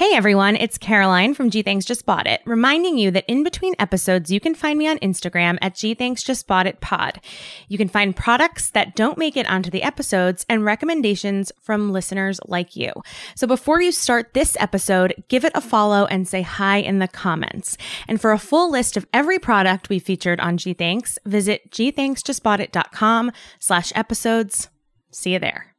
Hey everyone, it's Caroline from G Thanks Just Bought It, reminding you that in between episodes, you can find me on Instagram at G Thanks Just Bought It Pod. You can find products that don't make it onto the episodes and recommendations from listeners like you. So before you start this episode, give it a follow and say hi in the comments. And for a full list of every product we featured on G Thanks, visit gthanksjustboughtit.com slash episodes. See you there.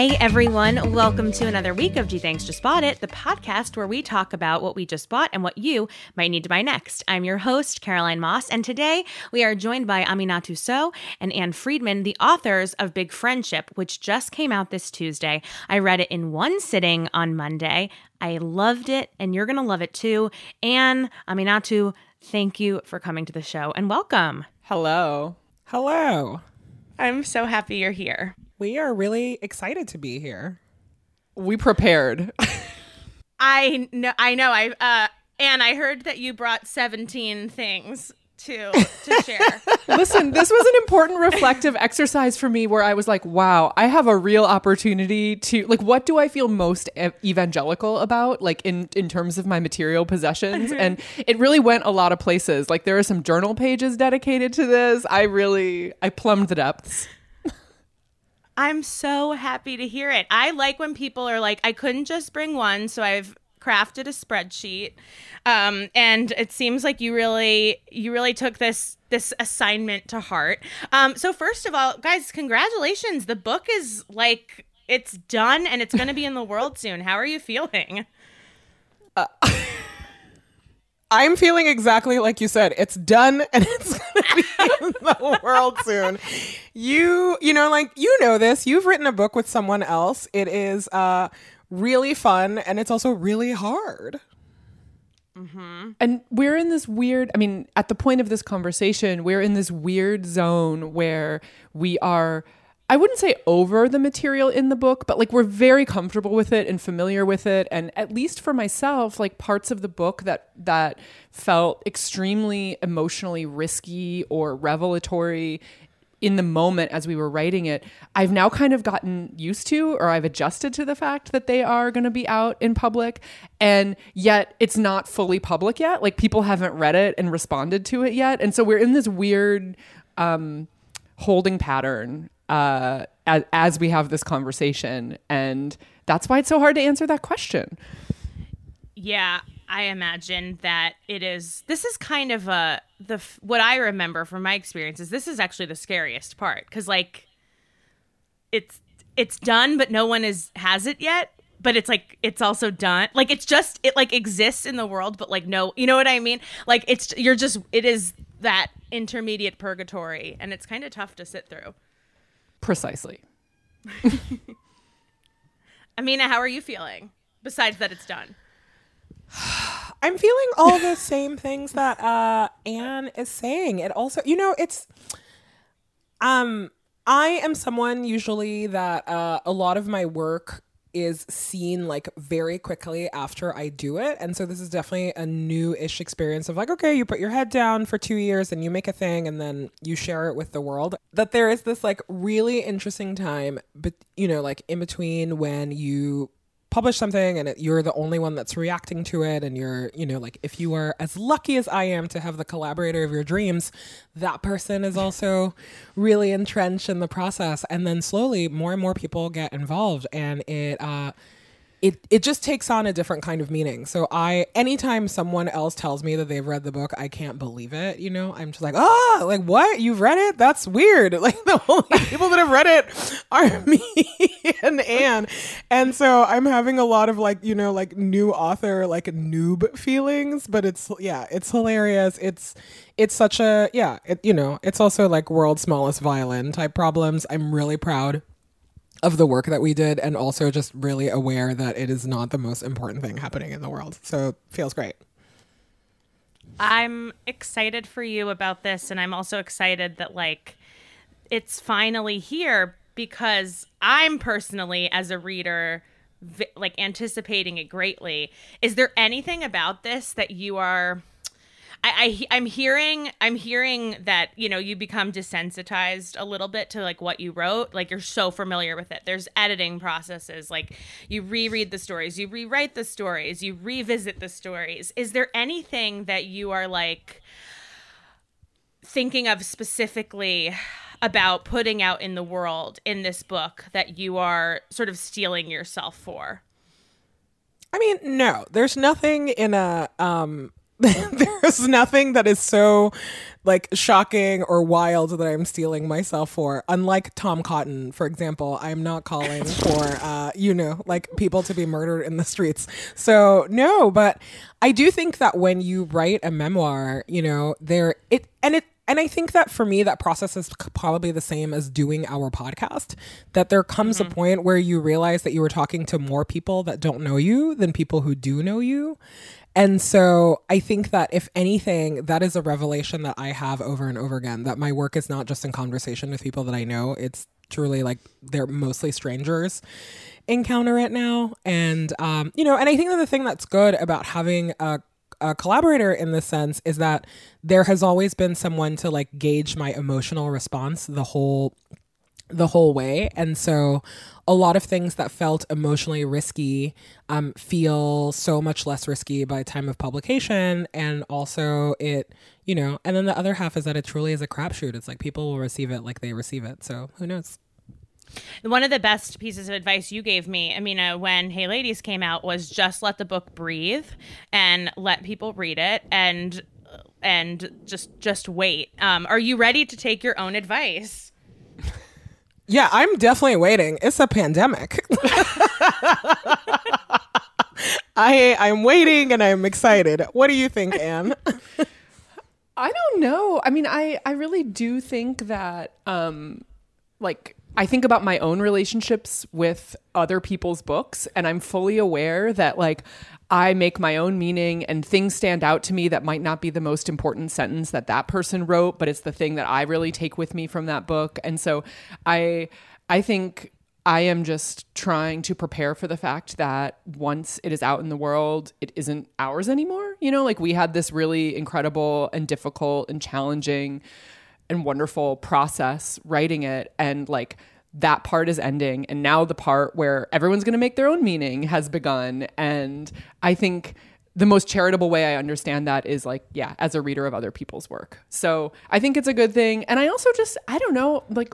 Hey everyone, welcome to another week of G Thanks Just Bought It, the podcast where we talk about what we just bought and what you might need to buy next. I'm your host, Caroline Moss, and today we are joined by Aminatou Sow and Ann Friedman, the authors of Big Friendship, which just came out this Tuesday. I read it in one sitting on Monday. I loved it, and you're going to love it too. Ann, Aminatou, thank you for coming to the show and welcome. Hello. Hello. I'm so happy you're here. We are really excited to be here. We prepared. I know. I know. I uh, and I heard that you brought 17 things to to share. Listen, this was an important reflective exercise for me where I was like, wow, I have a real opportunity to like what do I feel most ev- evangelical about like in in terms of my material possessions and it really went a lot of places. Like there are some journal pages dedicated to this. I really I plumbed the depths. I'm so happy to hear it. I like when people are like, I couldn't just bring one, so I've crafted a spreadsheet. Um, and it seems like you really you really took this this assignment to heart. Um, so first of all, guys, congratulations. The book is like it's done and it's going to be in the world soon. How are you feeling? I'm feeling exactly like you said. It's done and it's going to be in the world soon. You, you know, like you know this. You've written a book with someone else. It is uh really fun and it's also really hard. Mm-hmm. And we're in this weird, I mean, at the point of this conversation, we're in this weird zone where we are, I wouldn't say over the material in the book, but like we're very comfortable with it and familiar with it. And at least for myself, like parts of the book that, that felt extremely emotionally risky or revelatory in the moment as we were writing it, I've now kind of gotten used to or I've adjusted to the fact that they are going to be out in public. And yet it's not fully public yet. Like people haven't read it and responded to it yet. And so we're in this weird um, holding pattern uh, as, as we have this conversation. And that's why it's so hard to answer that question. Yeah, I imagine that it is. This is kind of a the what I remember from my experiences. This is actually the scariest part because like it's it's done, but no one is has it yet. But it's like it's also done. Like it's just it like exists in the world, but like no, you know what I mean? Like it's you're just it is that intermediate purgatory, and it's kind of tough to sit through. Precisely. Amina, how are you feeling? Besides that, it's done. I'm feeling all the same things that uh Ann is saying. It also, you know, it's um I am someone usually that uh a lot of my work is seen like very quickly after I do it. And so this is definitely a new-ish experience of like, okay, you put your head down for 2 years and you make a thing and then you share it with the world. That there is this like really interesting time but you know, like in between when you publish something and it, you're the only one that's reacting to it and you're you know like if you are as lucky as i am to have the collaborator of your dreams that person is also really entrenched in the process. And then slowly more and more people get involved and it uh it it just takes on a different kind of meaning. So I anytime someone else tells me that they've read the book, I can't believe it. You know, I'm just like, oh, like what? You've read it? That's weird. Like the only people that have read it are me and Ann, and so I'm having a lot of like you know like new author like noob feelings. But it's yeah, it's hilarious. It's it's such a yeah, it, you know, it's also like world's smallest violin type problems. I'm really proud of the work that we did and also just really aware that it is not the most important thing happening in the world. So feels great. I'm excited for you about this and I'm also excited that like it's finally here because I'm personally as a reader like anticipating it greatly. Is there anything about this that you are I, I am hearing I'm hearing that you know you become desensitized a little bit to like what you wrote. Like you're so familiar with it. There's editing processes. Like you reread the stories you rewrite the stories you revisit the stories. Is there anything that you are like thinking of specifically about putting out in the world in this book that you are sort of steeling yourself for? I mean, no, there's nothing in a um there's nothing that is so like shocking or wild that I'm steeling myself for. Unlike Tom Cotton, for example, I'm not calling for uh, you know, like people to be murdered in the streets. So no, but I do think that when you write a memoir, you know, there it and it and I think that for me, that process is probably the same as doing our podcast. That there comes mm-hmm. a point where you realize that you were talking to more people that don't know you than people who do know you. And so I think that if anything, that is a revelation that I have over and over again that my work is not just in conversation with people that I know. It's truly like they're mostly strangers encounter it now. And, um, you know, and I think that the thing that's good about having a a collaborator in this sense is that there has always been someone to like gauge my emotional response the whole the whole way. And so a lot of things that felt emotionally risky um, feel so much less risky by time of publication. And also it, you know, and then the other half is that it truly is a crapshoot. It's like people will receive it like they receive it. So who knows? One of the best pieces of advice you gave me, Amina, when Hey Ladies came out was just let the book breathe and let people read it and and just just wait. Um, are you ready to take your own advice? Yeah, I'm definitely waiting. It's a pandemic. I I'm waiting and I'm excited. What do you think, Ann? I don't know. I mean, I I really do think that um like I think about my own relationships with other people's books and I'm fully aware that like I make my own meaning and things stand out to me that might not be the most important sentence that that person wrote, but it's the thing that I really take with me from that book. And so I I think I am just trying to prepare for the fact that once it is out in the world, it isn't ours anymore. You know, like we had this really incredible and difficult and challenging and wonderful process writing it and like that part is ending and now the part where everyone's going to make their own meaning has begun and i think the most charitable way i understand that is like yeah as a reader of other people's work so i think it's a good thing and i also just i don't know like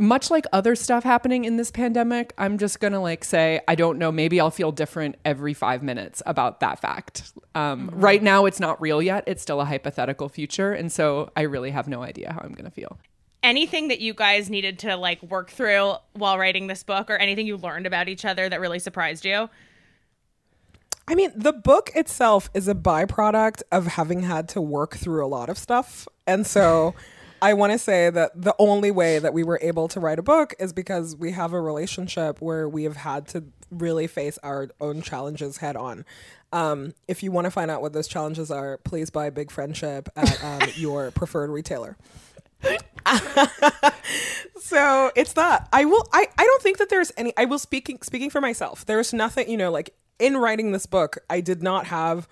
much like other stuff happening in this pandemic, I'm just gonna like say, I don't know, maybe I'll feel different every five minutes about that fact. Um, mm-hmm. Right now, it's not real yet. It's still a hypothetical future. And so I really have no idea how I'm gonna feel. Anything that you guys needed to like work through while writing this book or anything you learned about each other that really surprised you? I mean, the book itself is a byproduct of having had to work through a lot of stuff. And so I want to say that the only way that we were able to write a book is because we have a relationship where we have had to really face our own challenges head on. Um, if you want to find out what those challenges are, please buy Big Friendship at um, your preferred retailer. so it's that I will I, I don't think that there's any I will speaking speaking for myself there's nothing you know like in writing this book I did not have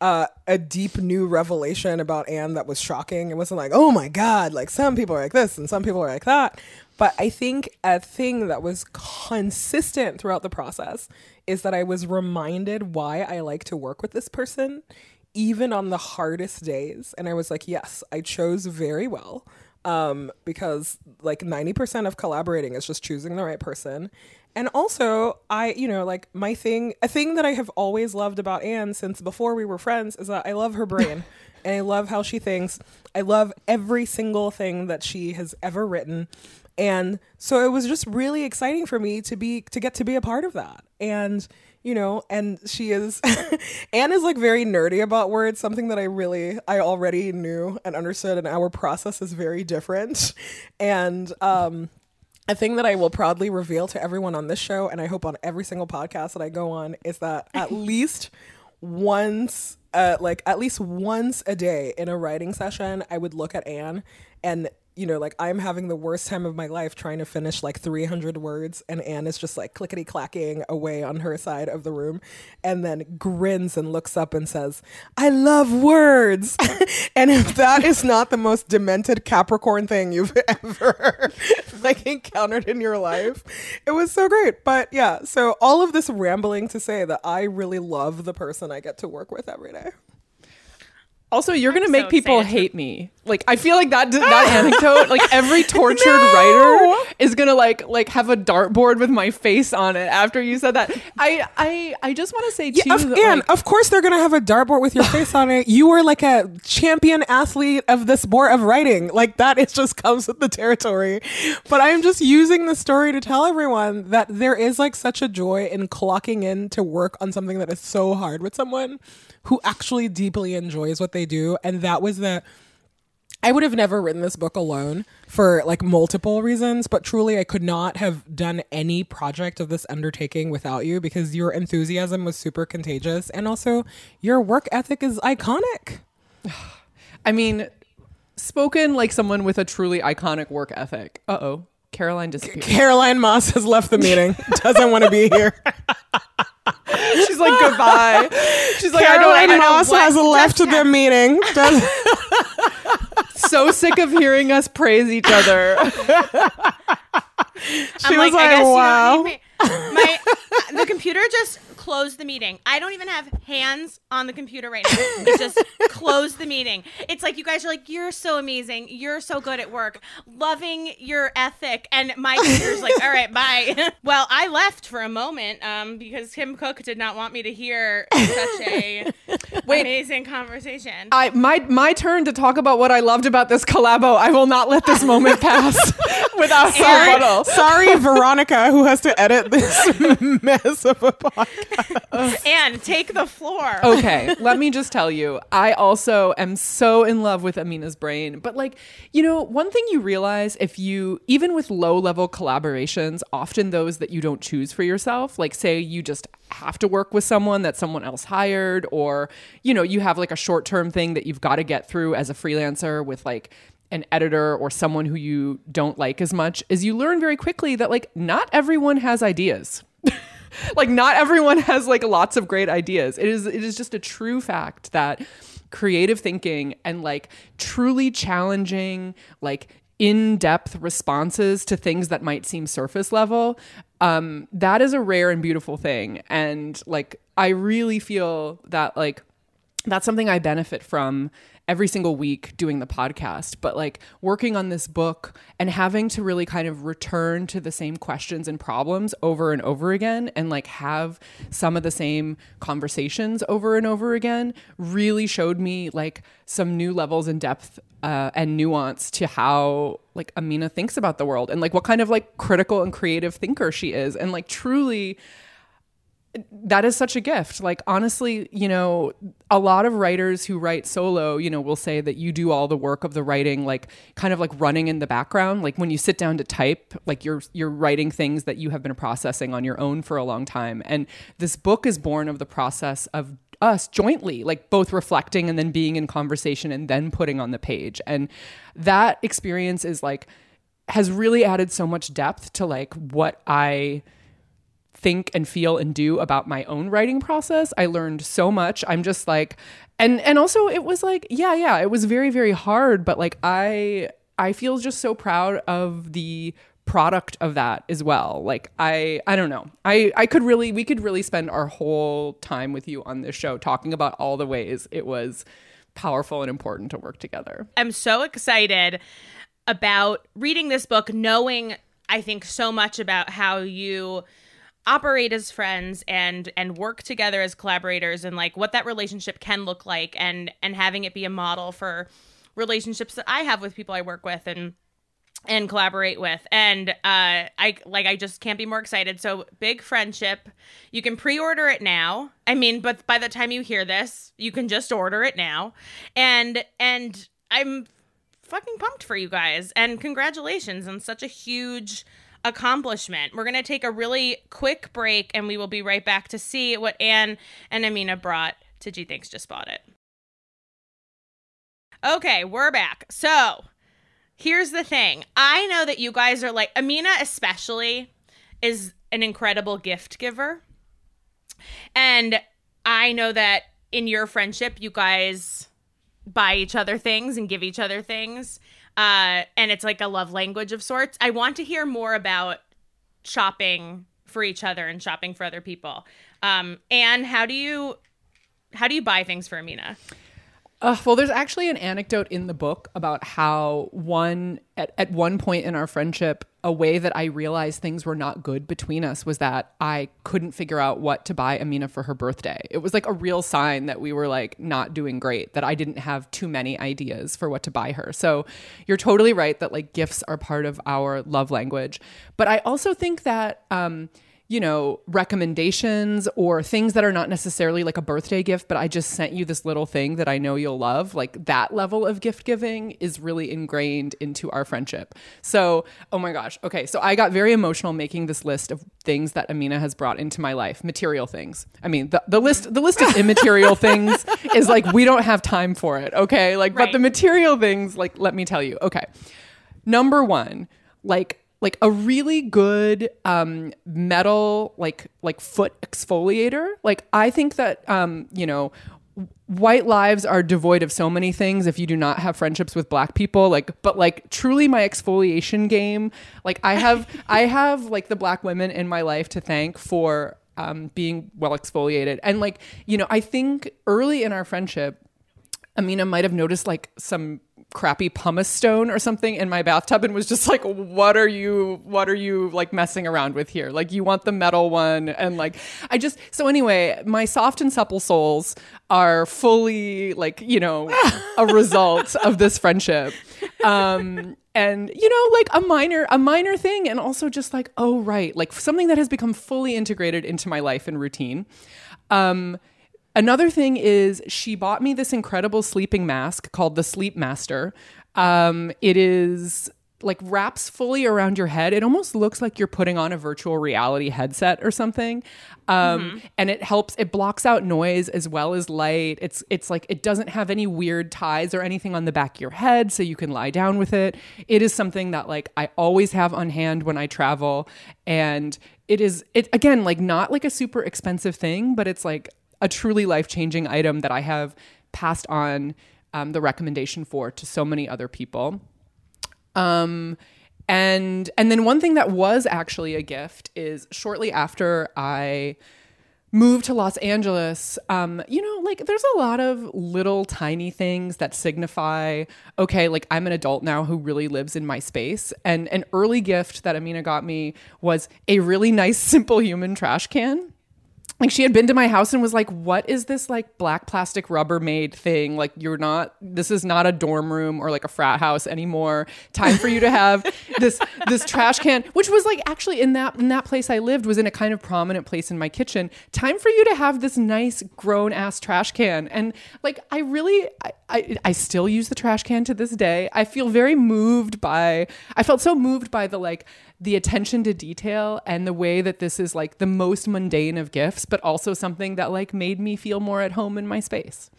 uh, a deep new revelation about Ann that was shocking. It wasn't like, oh my God, like some people are like this and some people are like that. But I think a thing that was consistent throughout the process is that I was reminded why I like to work with this person, even on the hardest days. And I was like, yes, I chose very well. Um, because like 90% of collaborating is just choosing the right person. And also, I, you know, like my thing, a thing that I have always loved about Ann since before we were friends is that I love her brain and I love how she thinks. I love every single thing that she has ever written. And so it was just really exciting for me to be to get to be a part of that. And you know, and she is Ann is like very nerdy about words, something that I really I already knew and understood and our process is very different. And um a thing that I will proudly reveal to everyone on this show and I hope on every single podcast that I go on is that at least once uh, like at least once a day in a writing session I would look at Ann and you know, like I'm having the worst time of my life trying to finish like 300 words, and Ann is just like clickety clacking away on her side of the room, and then grins and looks up and says, I love words. and if that is not the most demented Capricorn thing you've ever like encountered in your life, it was so great. But yeah, so all of this rambling to say that I really love the person I get to work with every day. Also, you're gonna make so people excited to- hate me. Like, I feel like that that anecdote, like every tortured writer is gonna like like have a dartboard with my face on it after you said that. I I I just want to say too, Yeah, of, that, and like, of course they're gonna have a dartboard with your face on it. You were like a champion athlete of the sport of writing. Like that, it just comes with the territory. But I'm just using the story to tell everyone that there is like such a joy in clocking in to work on something that is so hard with someone who actually deeply enjoys what they do. And that was the I would have never written this book alone for like multiple reasons, but truly I could not have done any project of this undertaking without you because your enthusiasm was super contagious and also your work ethic is iconic. I mean, spoken like someone with a truly iconic work ethic. Uh oh, Caroline disappeared. Caroline Moss has left the meeting, doesn't want to be here. She's like goodbye. She's like I don't, I Caroline Moss has left the meeting. Does- so sick of hearing us praise each other. she was like, wow. need me. My uh, the computer just closed the meeting. I don't even have hands on the computer right now. It just close the meeting. It's like you guys are like, you're so amazing. You're so good at work. Loving your ethic. And my computer's like, all right, bye. well, I left for a moment um, because Tim Cook did not want me to hear such a amazing conversation. I my my turn to talk about what I loved about this collabo. I will not let this moment pass without Sorry, sorry, Veronica, who has to edit this mess of a podcast. And take the floor. okay, let me just tell you, I also am so in love with Amina's brain. But like, you know, one thing you realize if you even with low level collaborations, often those that you don't choose for yourself, like say you just have to work with someone that someone else hired or you know, you have like a short-term thing that you've got to get through as a freelancer with like an editor or someone who you don't like as much is you learn very quickly that like not everyone has ideas like not everyone has like lots of great ideas. It is it is just a true fact that creative thinking and like truly challenging like in-depth responses to things that might seem surface level um that is a rare and beautiful thing. And like i really feel that like that's something I benefit from every single week doing the podcast. But like working on this book and having to really kind of return to the same questions and problems over and over again and like have some of the same conversations over and over again really showed me like some new levels in depth uh, and nuance to how like Amina thinks about the world and like what kind of like critical and creative thinker she is. And like truly, that is such a gift. Like honestly, you know, a lot of writers who write solo, you know, will say that you do all the work of the writing like kind of like running in the background. Like when you sit down to type, like you're you're writing things that you have been processing on your own for a long time. And this book is born of the process of us jointly, like both reflecting and then being in conversation and then putting on the page. And that experience is like has really added so much depth to like what I think and feel and do about my own writing process. I learned so much. I'm just like and and also it was like yeah, yeah, it was very very hard, but like I I feel just so proud of the product of that as well. Like I I don't know. I I could really we could really spend our whole time with you on this show talking about all the ways it was powerful and important to work together. I'm so excited. about reading this book, knowing I think so much about how you operate as friends and and work together as collaborators and like what that relationship can look like and and having it be a model for relationships that I have with people I work with and and collaborate with. And uh i like i just can't be more excited. So big friendship. You can pre-order it now. I mean but by the time you hear this you can just order it now. And and i'm fucking pumped for you guys. And congratulations on such a huge accomplishment we're gonna take a really quick break and we will be right back to see what ann and amina brought to g thanks just bought it okay we're back so here's the thing I know that you guys are like, Amina, especially, is an incredible gift giver. And I know that in your friendship, you guys buy each other things and give each other things. Uh, and it's like a love language of sorts. I want to hear more about shopping for each other and shopping for other people. Um, and how do you how do you buy things for Amina? Uh, well, there's actually an anecdote in the book about how one at, at one point in our friendship, a way that I realized things were not good between us was that I couldn't figure out what to buy Amina for her birthday. It was like a real sign that we were like not doing great, that I didn't have too many ideas for what to buy her. So you're totally right that like gifts are part of our love language. But I also think that um, you know, recommendations or things that are not necessarily like a birthday gift, but I just sent you this little thing that I know you'll love. Like that level of gift giving is really ingrained into our friendship. So, oh my gosh. Okay. So I got very emotional making this list of things that Amina has brought into my life, material things. I mean, the, the list, the list of immaterial things is like, we don't have time for it. Okay. Like, right. but the material things, like, let me tell you. Okay. Number one, like, like a really good um, metal like like foot exfoliator. Like I think that um, you know white lives are devoid of so many things if you do not have friendships with black people like but like truly my exfoliation game like i have i have like the black women in my life to thank for um, being well exfoliated and like you know i think early in our friendship amina might have noticed like some crappy pumice stone or something in my bathtub and was just like what are you what are you like messing around with here? Like you want the metal one and like i just so anyway my soft and supple soles are fully like you know a result of this friendship. Um and you know like a minor a minor thing and also just like oh right like something that has become fully integrated into my life and routine. Um Another thing is she bought me this incredible sleeping mask called the Sleep Master. Um, it is like wraps fully around your head. It almost looks like you're putting on a virtual reality headset or something. Um, mm-hmm. and it helps it blocks out noise as well as light. It's it's like it doesn't have any weird ties or anything on the back of your head so you can lie down with it. It is something that like I always have on hand when I travel and it is it again like not like a super expensive thing, but it's like a truly life changing item that I have passed on um, the recommendation for to so many other people. Um, and and then one thing that was actually a gift is shortly after I moved to Los Angeles, um, you know, like there's a lot of little tiny things that signify, okay, like I'm an adult now who really lives in my space. And an early gift that Amina got me was a really nice, simplehuman trash can like she had been to my house and was like what is this like black plastic rubbermaid thing? Like you're not this is not a dorm room or like a frat house anymore. Time for you to have this this trash can which was like actually in that in that place i lived was in a kind of prominent place in my kitchen. Time for you to have this nice grown ass trash can. And like i really I, I i still use the trash can to this day. I feel very moved by i felt so moved by the like the attention to detail and the way that this is like the most mundane of gifts, but also something that like made me feel more at home in my space.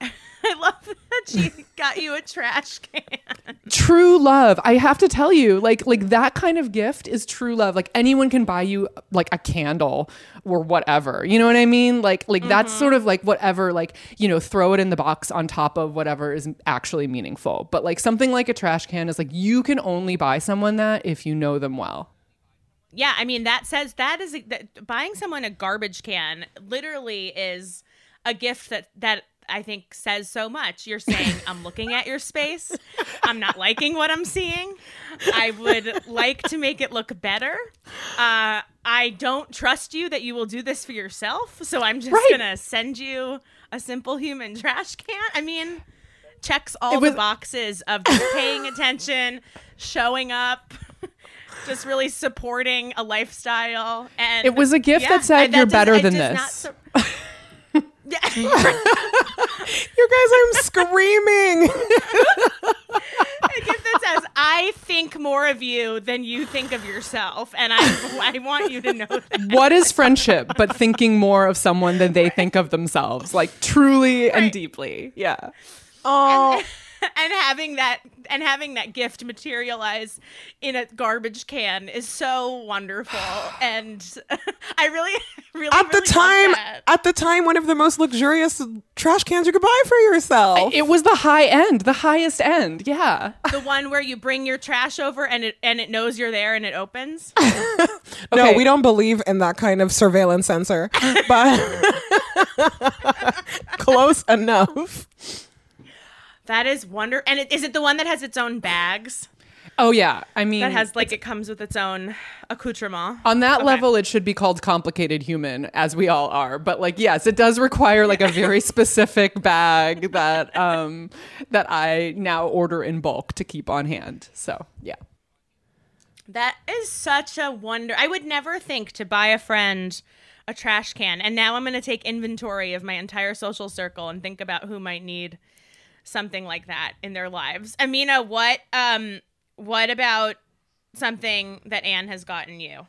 I, I love that she got you a trash can. True love. I have to tell you, like like that kind of gift is true love. Like anyone can buy you like a candle or whatever. You know what I mean? Like like mm-hmm. that's sort of like whatever like, you know, throw it in the box on top of whatever is actually meaningful. But like something like a trash can is like you can only buy someone that if you know them well. Yeah, I mean that says that is that buying someone a garbage can literally is a gift that that I think says so much. You're saying, I'm looking at your space. I'm not liking what I'm seeing. I would like to make it look better. Uh, I don't trust you that you will do this for yourself. So I'm just Right. going to send you a simplehuman trash can. I mean, checks all was- the boxes of paying attention, showing up. Just really supporting a lifestyle, and It was a gift that said, I- "You're does- better than not this." sur- yeah. You guys, I'm screaming. a gift that says, "I think more of you than you think of yourself," and I I want you to know that. what is friendship but thinking more of someone than they think of themselves? Like truly and deeply. Yeah. Oh, and having that and having that gift materialize in a garbage can is so wonderful, and I really really at the really love time, that. at the time, one of the most luxurious trash cans you could buy for yourself. it was the high end the highest end yeah the one where you bring your trash over and it and it knows you're there and it opens. No, we don't believe in that kind of surveillance sensor, but close enough. That is wonder. And it, is it the one that has its own bags? oh yeah i mean That has like it comes with its own accoutrement. on that Okay. level it should be called complicated human as we all are but like yes it does require like a very specific bag that um that i now order in bulk to keep on hand so yeah That is such a wonder. I would never think to buy a friend a trash can. And now I'm going to take inventory of my entire social circle and think about who might need something like that in their lives. Amina, what um what about something that Ann has gotten you?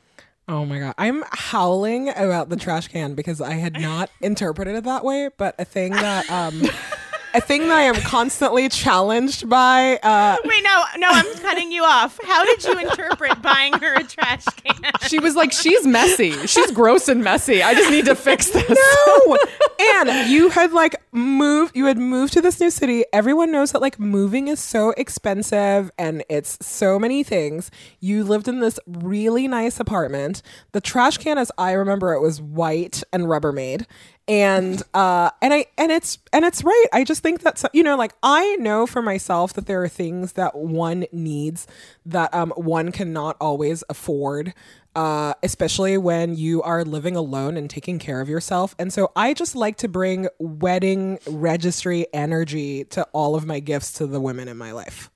Oh my god, I'm howling about the trash can because I had not interpreted it that way. But a thing that um, a thing that I am constantly challenged by. Uh, Wait, no, no, I'm cutting you off. How did you interpret buying her a trash can? she was like she's messy she's gross and messy i just need to fix this no, and you had like moved. You had moved to this new city. Everyone knows that like moving is so expensive and it's so many things. You lived in this really nice apartment. The trash can, as I remember, it was white and Rubbermaid. And uh and I and it's and it's right. I just think that's you know like I know for myself that there are things that one needs that um one cannot always afford uh, especially when you are living alone and taking care of yourself. And so I just like to bring wedding registry energy to all of my gifts to the women in my life.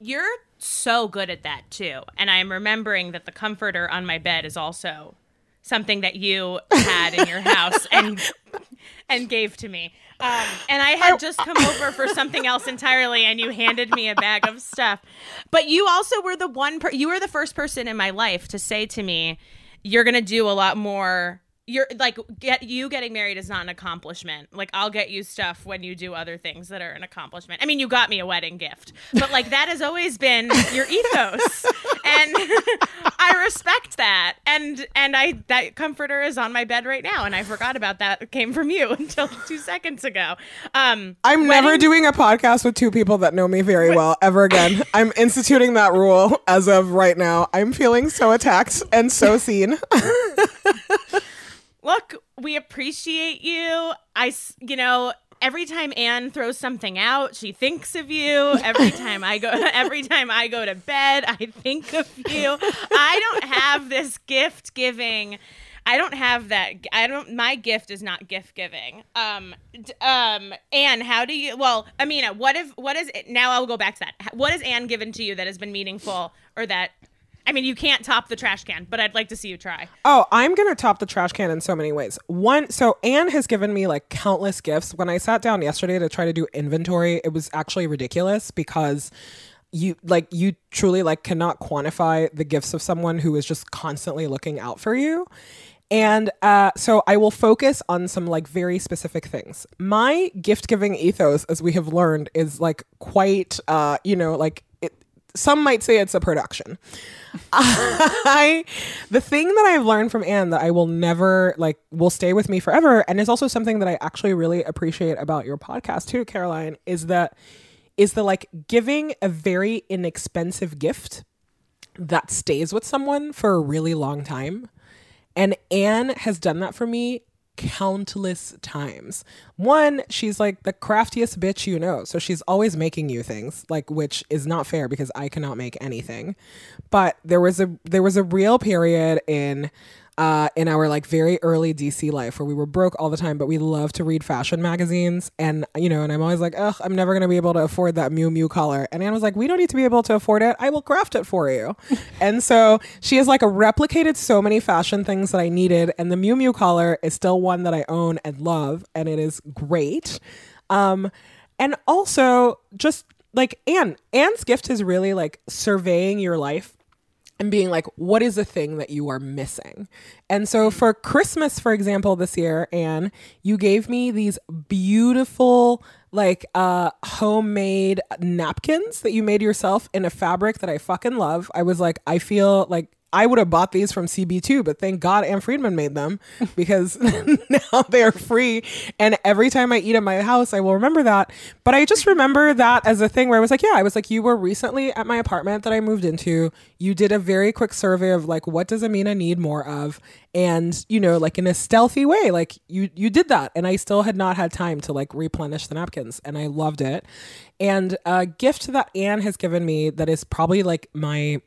You're so good at that too. And I'm remembering that the comforter on my bed is also something that you had in your house and and gave to me. Um, and I had just come over for something else entirely, and you handed me a bag of stuff. But you also were the one. Per- you were the first person in my life to say to me, "You're gonna do a lot more." You're like get you getting married is not an accomplishment. Like I'll get you stuff when you do other things that are an accomplishment. I mean, you got me a wedding gift, but like that has always been your ethos, and I respect that. And and I that comforter is on my bed right now, and I forgot about that. It came from you until two seconds ago. Um, I'm never doing a podcast with two people that know me very well ever again. I'm instituting that rule as of right now. I'm feeling so attacked and so seen. Look, we appreciate you. I, you know, every time Ann throws something out, she thinks of you. Every time I go, every time I go to bed, I think of you. I don't have this gift giving. I don't have that. I don't. My gift is not gift giving. Um. d- Um. Ann, how do you? Well, Amina, what if? What is? it Now I'll go back to that. What has Ann given to you that has been meaningful, or that? I mean, you can't top the trash can, but I'd like to see you try. Oh, I'm gonna top the trash can in so many ways. One, so Ann has given me like countless gifts. When I sat down yesterday to try to do inventory, it was actually ridiculous because you like you truly like cannot quantify the gifts of someone who is just constantly looking out for you. And uh, so I will focus on some like very specific things. My gift giving ethos, as we have learned, is like quite, uh, you know, like some might say it's a production. I the thing that I've learned from Ann that I will never like will stay with me forever, and is also something that I actually really appreciate about your podcast too, Caroline, is that is the like giving a very inexpensive gift that stays with someone for a really long time. And Ann has done that for me countless times. One, she's like the craftiest bitch you know. So she's always making you things, like which is not fair because I cannot make anything. But there was a there was a real period in uh, in our like very early DC life where we were broke all the time, but we love to read fashion magazines. And, you know, and I'm always like, ugh, I'm never going to be able to afford that Miu Miu collar. And Ann was like, we don't need to be able to afford it. I will craft it for you. and so she has like a replicated so many fashion things that I needed. And the Miu Miu collar is still one that I own and love. And it is great. Um, and also just like Ann, Ann's gift is really like surveying your life and being like, what is a thing that you are missing? And so for Christmas, for example, this year, Ann, you gave me these beautiful, like uh homemade napkins that you made yourself in a fabric that I fucking love. I was like, I feel like I would have bought these from CB2, but thank God Ann Friedman made them because now they're free. And every time I eat at my house, I will remember that. But I just remember that as a thing where I was like, yeah, I was like, you were recently at my apartment that I moved into. You did a very quick survey of like, what does Amina need more of? And, you know, like in a stealthy way, like you, you did that. And I still had not had time to like replenish the napkins and I loved it. And a gift that Anne has given me that is probably like my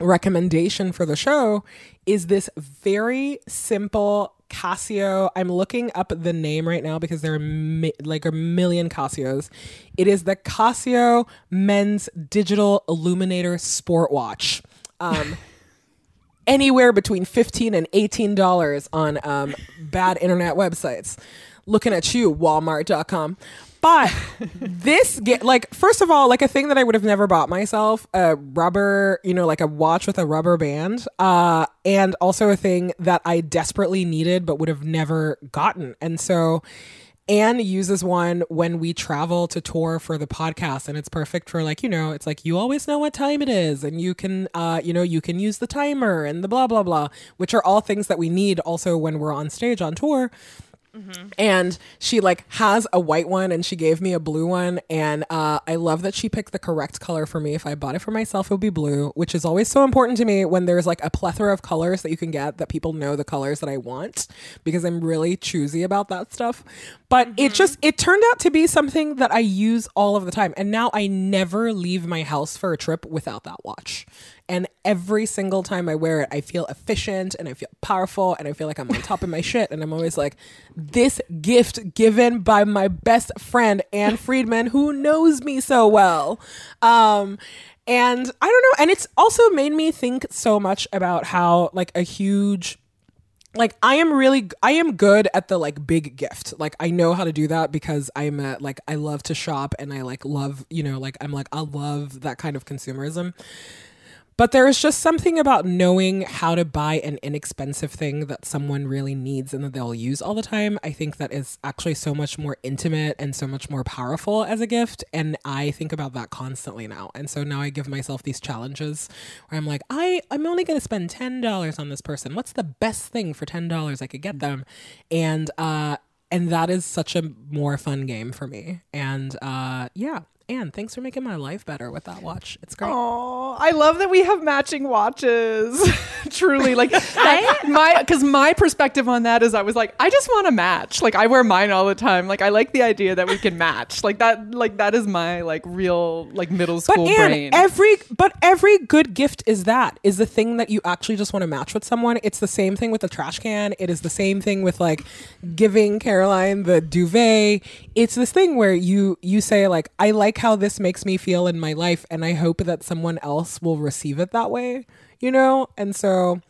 recommendation for the show is this very simple Casio. I'm looking up the name right now because there are mi- like a million Casios. It is the Casio Men's Digital Illuminator Sport Watch. Um, anywhere between 15 and 18 dollars on um, bad internet websites. Looking at you, Walmart.com. But this get like first of all, like a thing that I would have never bought myself, a rubber, you know, like a watch with a rubber band, uh, and also a thing that I desperately needed but would have never gotten. And so Ann uses one when we travel to tour for the podcast, and it's perfect for like you know, it's like you always know what time it is, and you can, uh, you know, you can use the timer and the blah blah blah, which are all things that we need also when we're on stage on tour. And she like has a white one and she gave me a blue one. And uh, I love that she picked the correct color for me. If I bought it for myself, it would be blue, which is always so important to me when there's like a plethora of colors that you can get that people know the colors that I want because I'm really choosy about that stuff. But it just it turned out to be something that I use all of the time. And now I never leave my house for a trip without that watch. And every single time I wear it, I feel efficient and I feel powerful and I feel like I'm on top of my shit. And I'm always like, this gift given by my best friend, Ann Friedman, who knows me so well. Um, and I don't know. And it's also made me think so much about how, like, a huge like I am really I am good at the like big gift. Like I know how to do that because I'm a, like I love to shop and I like love, you know, like I'm like I love that kind of consumerism. But there is just something about knowing how to buy an inexpensive thing that someone really needs and that they'll use all the time. I think that is actually so much more intimate and so much more powerful as a gift. And I think about that constantly now. And so now I give myself these challenges where I'm like, I, I'm only going to spend $10 on this person. What's the best thing for $10 I could get them? And, uh, and that is such a more fun game for me. And uh, yeah, Ann, thanks for making my life better with that watch. It's great. Oh, I love that we have matching watches. Truly, like my because my perspective on that is I was like, I just want to match. Like I wear mine all the time. Like I like the idea that we can match. Like that. Like that is my like real like middle school But Ann, brain. every but every good gift is that is the thing that you actually just want to match with someone. It's the same thing with the trash can. It is the same thing with like giving Caroline the duvet. It's this thing where you you say like I like how this makes me feel in my life and I hope that someone else will receive it that way, you know? And so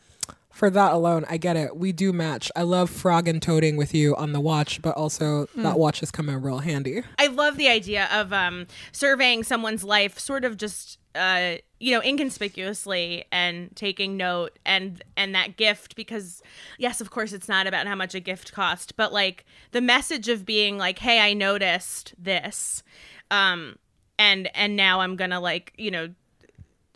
for that alone, I get it. We do match. I love frog and toting with you on the watch, but also that watch has come in real handy. I love the idea of um, surveying someone's life, sort of just uh, you know inconspicuously, and taking note and and that gift because yes, of course, it's not about how much a gift cost, but like the message of being like, hey, I noticed this, um, and and now I'm gonna like you know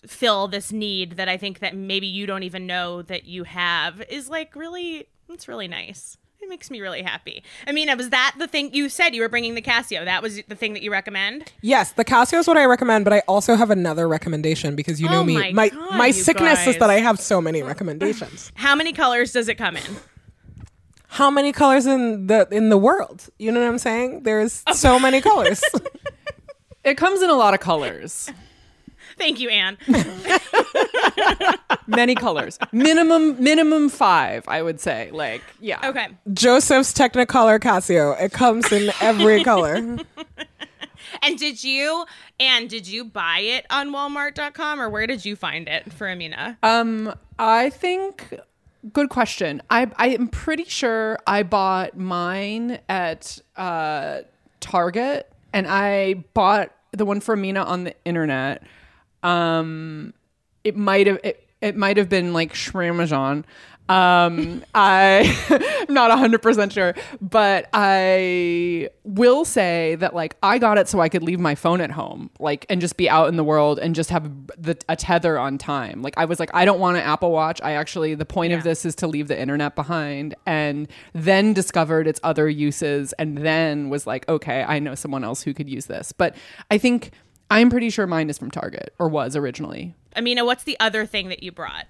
fill this need that I think that maybe you don't even know that you have is like really it's really nice. It makes me really happy. I mean, was that the thing you said you were bringing the Casio? That was the thing that you recommend? Yes, the Casio is what I recommend, but I also have another recommendation because you know Oh me. my My God, my sickness is that I have so many recommendations. How many colors does it come in? How many colors in the in the world? You know what I'm saying? There's so many colors. It comes in a lot of colors. Thank you, Ann. Many colors. Minimum minimum 5, I would say. Like, yeah. Okay. Joseph's Technicolor Casio. It comes in every color. And did you and did you buy it on walmart.com or where did you find it for Amina? Um, I think good question. I I am pretty sure I bought mine at uh Target and I bought the one for Mina on the internet. Um it might have it, it might have been like Shramazon. Um I I'm not 100% sure, but I will say that like I got it so I could leave my phone at home like and just be out in the world and just have the a tether on time. Like I was like I don't want an Apple Watch. I actually the point of this is to leave the internet behind and then discovered its other uses and then was like okay, I know someone else who could use this. But I think I'm pretty sure mine is from Target or was originally. Amina, what's the other thing that you brought?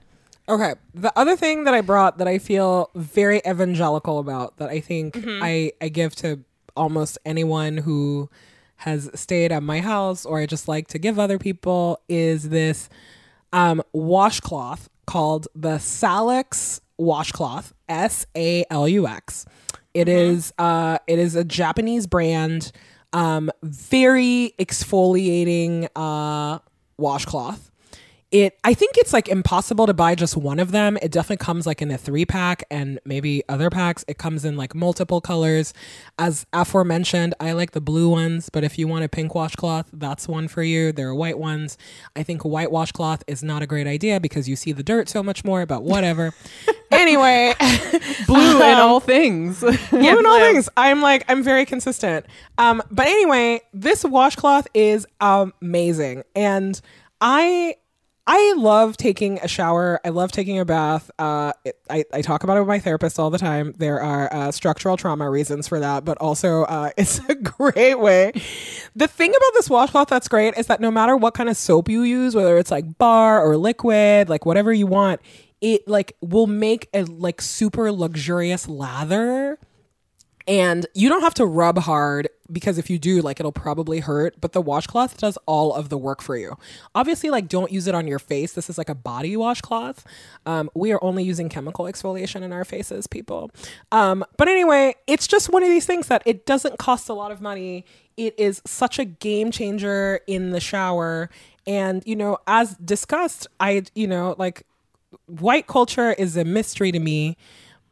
Okay. The other thing that I brought that I feel very evangelical about that I think I, I give to almost anyone who has stayed at my house or I just like to give other people is this um, washcloth called the Salux washcloth. S A L U X. It is uh it is a Japanese brand, um, very exfoliating uh washcloth it i think it's like impossible to buy just one of them it definitely comes like in a three pack and maybe other packs it comes in like multiple colors as aforementioned i like the blue ones but if you want a pink washcloth that's one for you there are white ones i think white washcloth is not a great idea because you see the dirt so much more but whatever anyway Blue in all things. yeah, in all things. I'm like, I'm very consistent. Um, but anyway, this washcloth is amazing, and I. I love taking a shower. I love taking a bath. Uh, it, I, I talk about it with my therapist all the time. There are uh, structural trauma reasons for that, but also uh, it's a great way. The thing about this washcloth that's great is that no matter what kind of soap you use, whether it's like bar or liquid, like whatever you want, it like will make a like super luxurious lather and you don't have to rub hard because if you do like it'll probably hurt but the washcloth does all of the work for you. Obviously like don't use it on your face. This is like a body washcloth. Um, we are only using chemical exfoliation in our faces people. Um, but anyway it's just one of these things that it doesn't cost a lot of money. It is such a game changer in the shower. And you know as discussed i you know like white culture is a mystery to me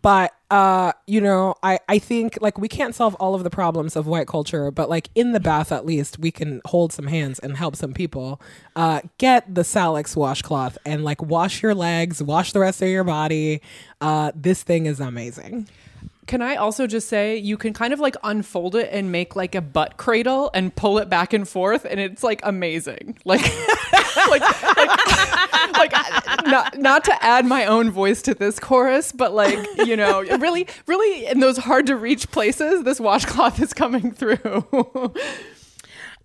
but uh you know i i think like we can't solve all of the problems of white culture but like in the bath at least we can hold some hands and help some people uh get the salux washcloth and like wash your legs wash the rest of your body uh this thing is amazing Can I also just say you can kind of like unfold it and make like a butt cradle and pull it back and forth, and it's like amazing. Like, like, like, like, not not to add my own voice to this chorus, but like you know, really, really in those hard to reach places, this washcloth is coming through.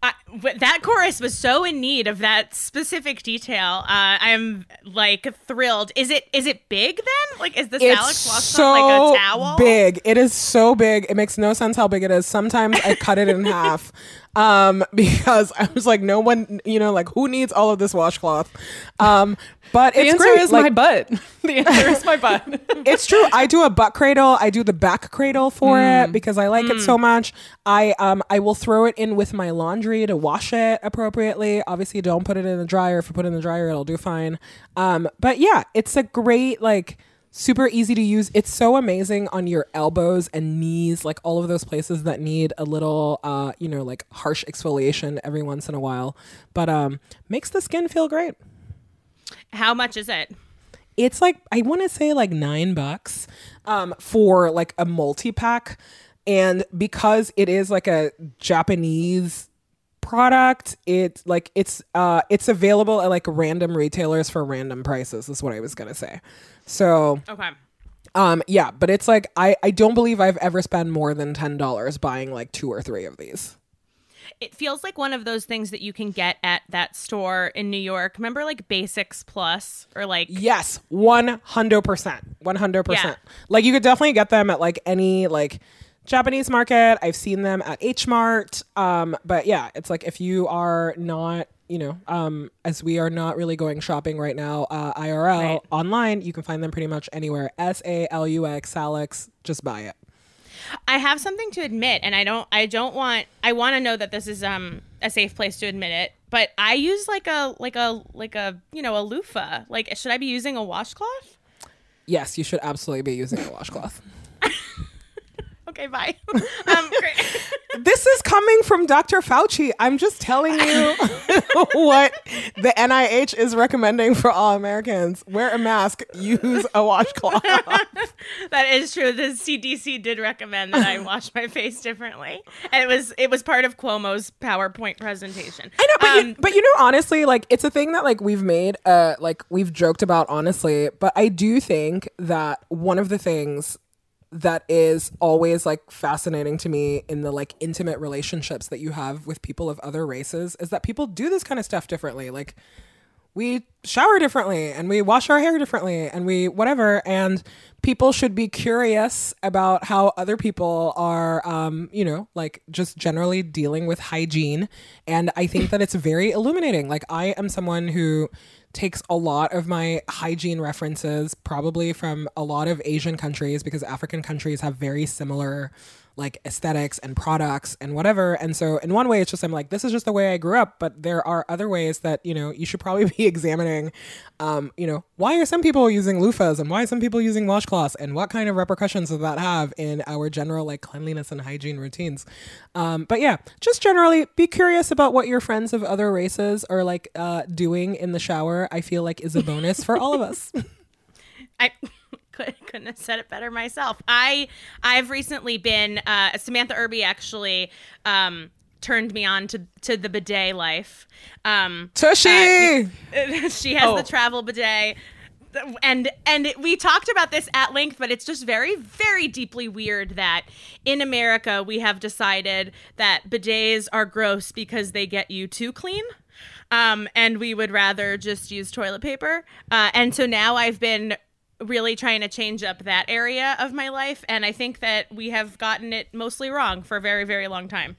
I, that chorus was so in need of that specific detail. Uh, I'm like thrilled. Is it is it big then? Like is the salad it's washcloth so like a towel? big it is so big it makes no sense how big it is sometimes i cut it in half um because i was like no one you know like who needs all of this washcloth um but The it's answer great is like, my butt. The answer is my butt. it's true. I do a butt cradle. I do the back cradle for Mm. it because I like it so much. I um I will throw it in with my laundry to wash it appropriately. Obviously, don't put it in the dryer. If you put it in the dryer, it'll do fine. Um, but yeah, it's a great like super easy to use. It's so amazing on your elbows and knees, like all of those places that need a little uh you know like harsh exfoliation every once in a while. But um makes the skin feel great. How much is it? it's like I want to say like nine bucks um, for like a multi pack, and because it is like a Japanese product, it's like it's uh it's available at like random retailers for random prices. Is what I was gonna say. So Okay. um yeah, but it's like I I don't believe I've ever spent more than ten dollars buying like two or three of these. it feels like one of those things that you can get at that store in New York. Remember like Basics Plus or like Yes, one hundred percent, one hundred percent. Like you could definitely get them at like any like Japanese market. I've seen them at H Mart. Um, but yeah, it's like if you are not, you know, um, as we are not really going shopping right now, uh, IRL Right. online, you can find them pretty much anywhere. S A L U X, Salux. Just buy it. I have something to admit, and I don't. I don't want. I want to know that this is um a safe place to admit it. But I use like a like a like a you know a loofah. Like, should I be using a washcloth? Yes, you should absolutely be using a washcloth. Okay, bye. um, this is coming from Dr. Fauci. I'm just telling you what the NIH is recommending for all Americans. Wear a mask, use a washcloth. that is true. The CDC did recommend that I wash my face differently, and it was it was part of Cuomo's PowerPoint presentation. I know, but, Um, you, but you know, honestly, like it's a thing that like we've made, uh, like we've joked about, honestly. But I do think that one of the things that is always like fascinating to me in the like intimate relationships that you have with people of other races is that people do this kind of stuff differently. Like we shower differently and we wash our hair differently and we whatever and people should be curious about how other people are um you know like just generally dealing with hygiene and i think that it's very illuminating like i am someone who takes a lot of my hygiene references probably from a lot of asian countries because african countries have very similar like aesthetics and products and whatever. And so in one way it's just I'm like, this is just the way I grew up, but there are other ways that, you know, you should probably be examining um, you know, why are some people using loofahs and why are some people using washcloths and what kind of repercussions does that have in our general like cleanliness and hygiene routines. Um, but yeah, just generally be curious about what your friends of other races are like uh, doing in the shower. I feel like is a bonus for all of us. I couldn't have said it better myself. I I've recently been uh, Samantha Irby actually um, turned me on to to the bidet life. Um, Tushy! she has Oh. the travel bidet. And and we talked about this at length, but it's just very very deeply weird that in America we have decided that bidets are gross because they get you too clean. Um, and we would rather just use toilet paper. Uh, and so now I've been really trying to change up that area of my life, and I think that we have gotten it mostly wrong for a very very long time.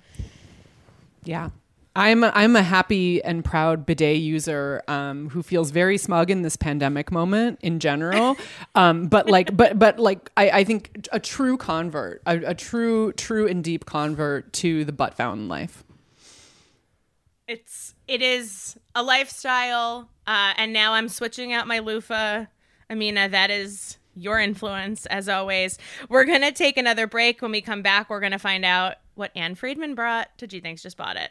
Yeah. I'm a, I'm a happy and proud bidet user um, who feels very smug in this pandemic moment in general. Um, but like, but but like, I, I think a true convert, a, a true true and deep convert to the butt fountain life. it's it is a lifestyle uh, and now i'm switching out my loofah amina that is your influence as always. We're gonna take another break. When we come back we're gonna find out what Ann Friedman brought to gee thanks just bought it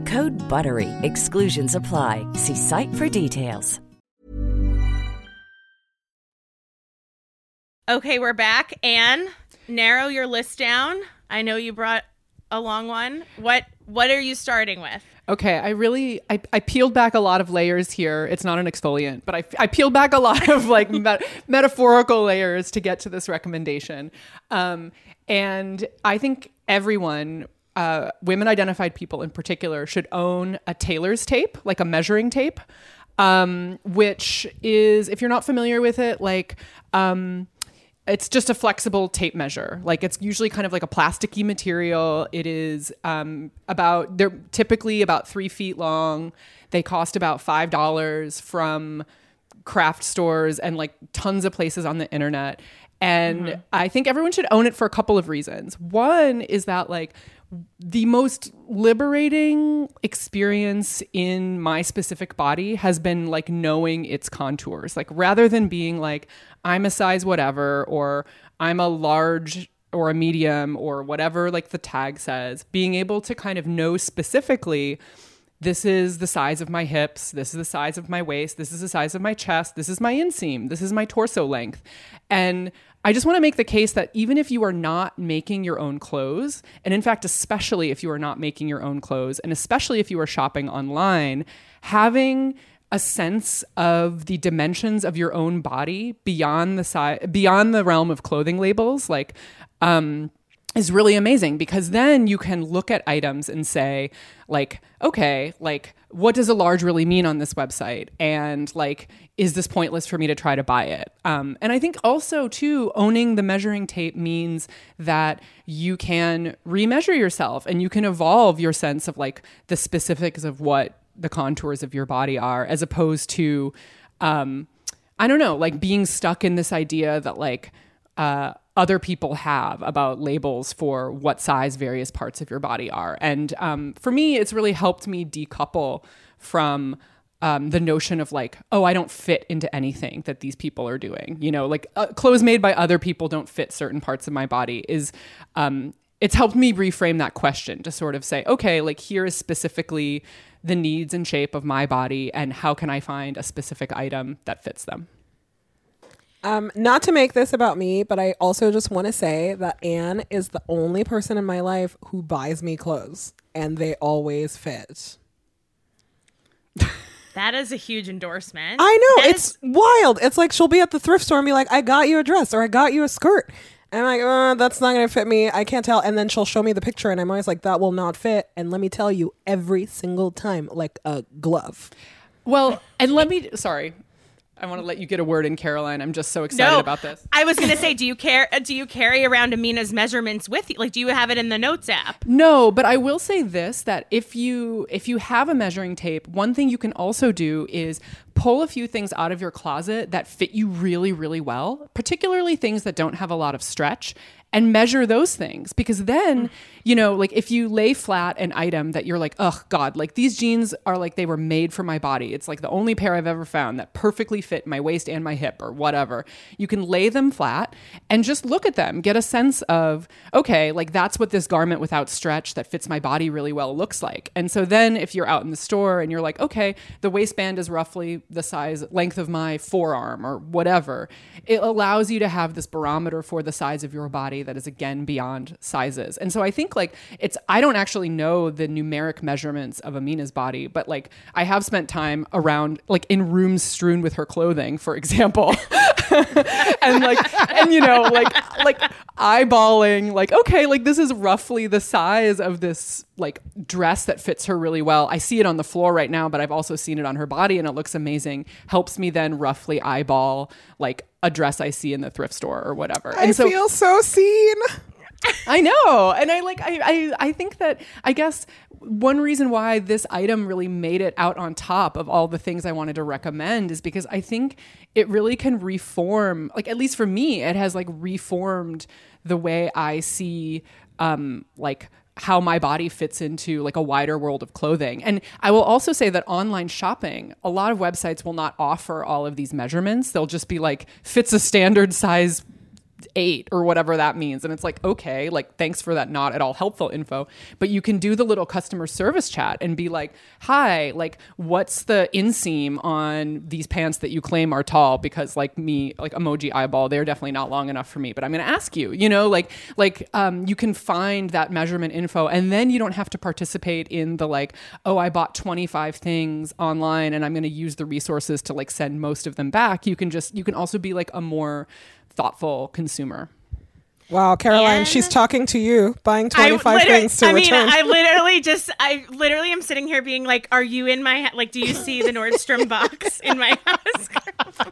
Code BUTTERY. Exclusions apply. See site for details. okay we're back ann narrow your list down i know you brought a long one what what are you starting with Okay, I really I, I peeled back a lot of layers here. It's not an exfoliant, but I, I peeled back a lot of like met- metaphorical layers to get to this recommendation. Um, and I think everyone, uh, women identified people in particular, should own a tailor's tape, like a measuring tape, um, which is, if you're not familiar with it, like um, it's just a flexible tape measure. Like it's usually kind of like a plasticky material. It is um, about they're typically about three feet long. They cost about five dollars from craft stores and like tons of places on the internet. And I think everyone should own it for a couple of reasons. One is that like the most liberating experience in my specific body has been like knowing its contours. Like rather than being like I'm a size whatever or I'm a large or a medium or whatever like the tag says, being able to kind of know specifically this is the size of my hips, this is the size of my waist, this is the size of my chest, this is my inseam, this is my torso length. And I just want to make the case that even if you are not making your own clothes, and in fact, especially if you are not making your own clothes, and especially if you are shopping online, having a sense of the dimensions of your own body beyond the size beyond the realm of clothing labels like um is really amazing because then you can look at items and say like okay like what does a large really mean on this website? And like is this pointless for me to try to buy it? Um, and i think also too owning the measuring tape means that you can remeasure yourself and you can evolve your sense of like the specifics of what the contours of your body are as opposed to um, i don't know like being stuck in this idea that like uh, other people have about labels for what size various parts of your body are. And um, for me, it's really helped me decouple from um, the notion of like, oh, I don't fit into anything that these people are doing. You know, like uh, clothes made by other people don't fit certain parts of my body is. Um, it's helped me reframe that question to sort of say, okay, like here is specifically the needs and shape of my body, and how can I find a specific item that fits them? Um, not to make this about me, but I also just want to say that Ann is the only person in my life who buys me clothes, and they always fit. That is a huge endorsement. I know That it's is- wild. It's like she'll be at the thrift store and be like, "I got you a dress" or "I got you a skirt," and I'm like, uh, "That's not gonna fit me. I can't tell." And then she'll show me the picture, and I'm always like, "That will not fit." And let me tell you, every single time, like a glove. Well, and let me, sorry, I want to let you get a word in, Caroline. I'm just so excited no, about this. I was gonna say, do you care? uh, Do you carry around Amina's measurements with you? Like, do you have it in the notes app? No, but I will say this that if you if you have a measuring tape, one thing you can also do is pull a few things out of your closet that fit you really really well, particularly things that don't have a lot of stretch and measure those things because then, mm. you know, like if you lay flat an item that you're like, "Oh god, like these jeans are like they were made for my body. It's like the only pair I've ever found that perfectly fit my waist and my hip or whatever." You can lay them flat and just look at them, get a sense of, okay, like that's what this garment without stretch that fits my body really well looks like. And so then if you're out in the store and you're like, okay, the waistband is roughly the size length of my forearm or whatever, it allows you to have this barometer for the size of your body that is again beyond sizes. And so I think like it's I don't actually know the numeric measurements of Amina's body, but like I have spent time around like in rooms strewn with her clothing, for example. and like and you know like like eyeballing like okay like this is roughly the size of this like dress that fits her really well i see it on the floor right now but i've also seen it on her body and it looks amazing helps me then roughly eyeball like a dress i see in the thrift store or whatever and I so feel so seen. I know. And I like I, I I think that I guess one reason why this item really made it out on top of all the things I wanted to recommend is because I think it really can reform like at least for me it has like reformed the way I see um like how my body fits into like a wider world of clothing. And I will also say that online shopping, a lot of websites will not offer all of these measurements. They'll just be like fits a standard size eight or whatever that means. And it's like, okay, like thanks for that not at all helpful info. But you can do the little customer service chat and be like, hi, like what's the inseam on these pants that you claim are tall? Because like me, like emoji eyeball, they're definitely not long enough for me. But I'm gonna ask you, you know, like like um, you can find that measurement info and then you don't have to participate in the like, oh, I bought 25 things online and I'm gonna use the resources to like send most of them back. You can just you can also be like a more thoughtful consumer. Wow, Caroline, And- she's talking to you, buying 25 things to I mean, return. I literally just, I literally am sitting here being like, "Are you in my ha- like? Do you see the Nordstrom box in my house?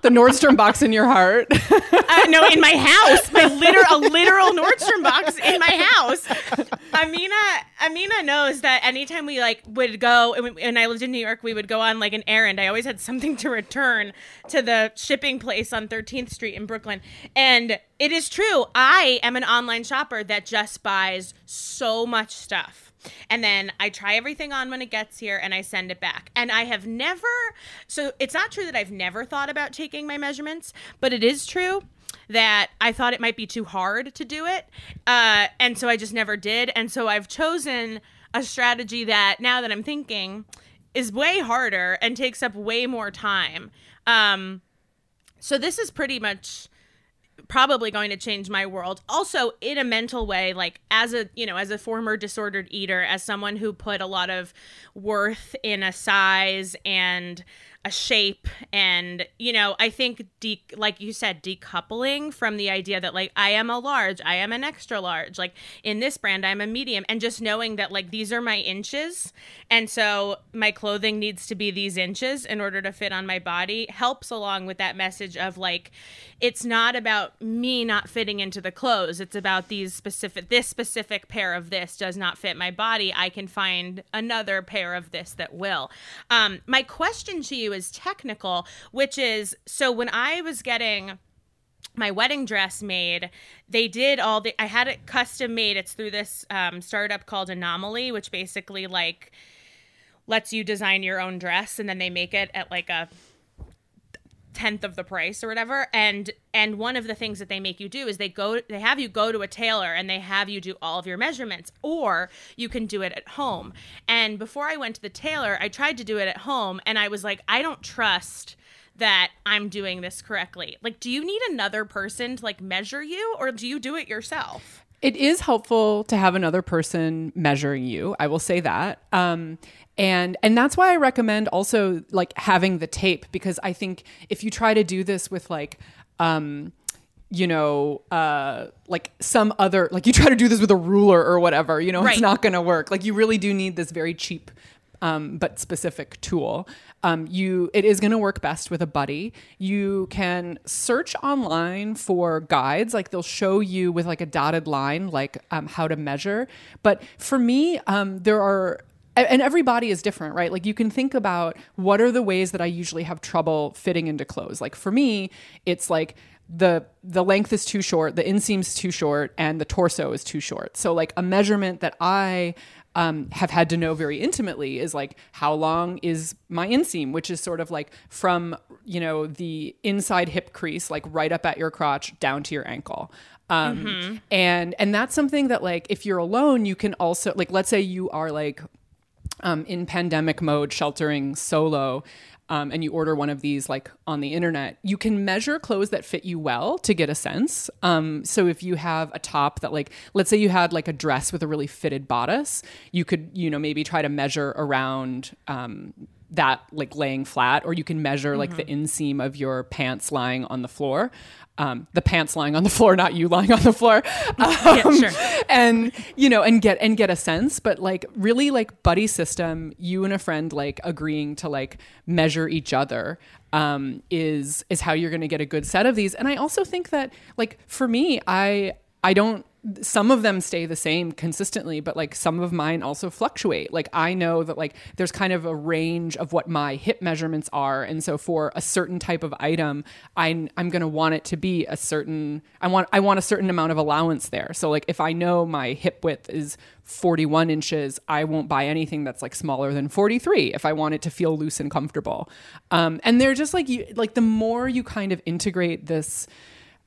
The Nordstrom box in your heart. uh, no, in my house, my literal, a literal Nordstrom box in my house." Amina, Amina knows that anytime we like would go, and when I lived in New York, we would go on like an errand. I always had something to return to the shipping place on 13th Street in Brooklyn, and it is true. I am an online shopper that just buys so much stuff. And then I try everything on when it gets here and I send it back. And I have never, so it's not true that I've never thought about taking my measurements, but it is true that I thought it might be too hard to do it. Uh, and so I just never did. And so I've chosen a strategy that now that I'm thinking is way harder and takes up way more time. Um, so this is pretty much probably going to change my world. Also in a mental way like as a you know as a former disordered eater as someone who put a lot of worth in a size and a shape and you know i think de- like you said decoupling from the idea that like i am a large i am an extra large. Like in this brand i'm a medium. And just knowing that like these are my inches. And so my clothing needs to be these inches in order to fit on my body helps along with that message of like it's not about me not fitting into the clothes. It's about these specific this specific pair of this does not fit my body. I can find another pair of this that will. Um my question to you is technical, which is so when I was getting my wedding dress made they did all the i had it custom made. It's through this um, startup called Anomalie which basically like lets you design your own dress and then they make it at like a tenth of the price or whatever. And and one of the things that they make you do is they go they have you go to a tailor and they have you do all of your measurements or you can do it at home. And before i went to the tailor i tried to do it at home and i was like i don't trust that i'm doing this correctly. Like do you need another person to like measure you or do you do it yourself It is helpful to have another person measuring you. I will say that. Um, and and that's why I recommend also like having the tape because I think if you try to do this with like um, you know, uh, like some other, like you try to do this with a ruler or whatever, you know, Right. it's not going to work. Like you really do need this very cheap, um, but specific tool. Um, you, it is going to work best with a buddy. You can search online for guides, like they'll show you with like a dotted line, like um, how to measure. But for me, um, there are and every body is different, right? Like you can think about what are the ways that I usually have trouble fitting into clothes. Like for me, it's like the the length is too short, the inseam's too short, and the torso is too short. So like a measurement that I um, have had to know very intimately is like how long is my inseam, which is sort of like from you know the inside hip crease, like right up at your crotch down to your ankle. Um, and and that's something that like if you're alone, you can also like let's say you are like um, in pandemic mode, sheltering solo, um, and you order one of these like on the internet, you can measure clothes that fit you well to get a sense. Um, so if you have a top that like, let's say you had like a dress with a really fitted bodice, you could, you know, maybe try to measure around. Um, that like laying flat, or you can measure like the inseam of your pants lying on the floor. Um, the pants lying on the floor, not you lying on the floor. Um, sure. and you know and get and get a sense but like really like buddy system you and a friend like agreeing to like measure each other um is is how you're going to get a good set of these and i also think that like for me i i don't some of them stay the same consistently but like some of mine also fluctuate. Like i know that like there's kind of a range of what my hip measurements are and so for a certain type of item i'm i'm going to want it to be a certain i want i want a certain amount of allowance there. So like if i know my hip width is 41 inches i won't buy anything that's like smaller than 43 if i want it to feel loose and comfortable. Um, and they're just like you like the more you kind of integrate this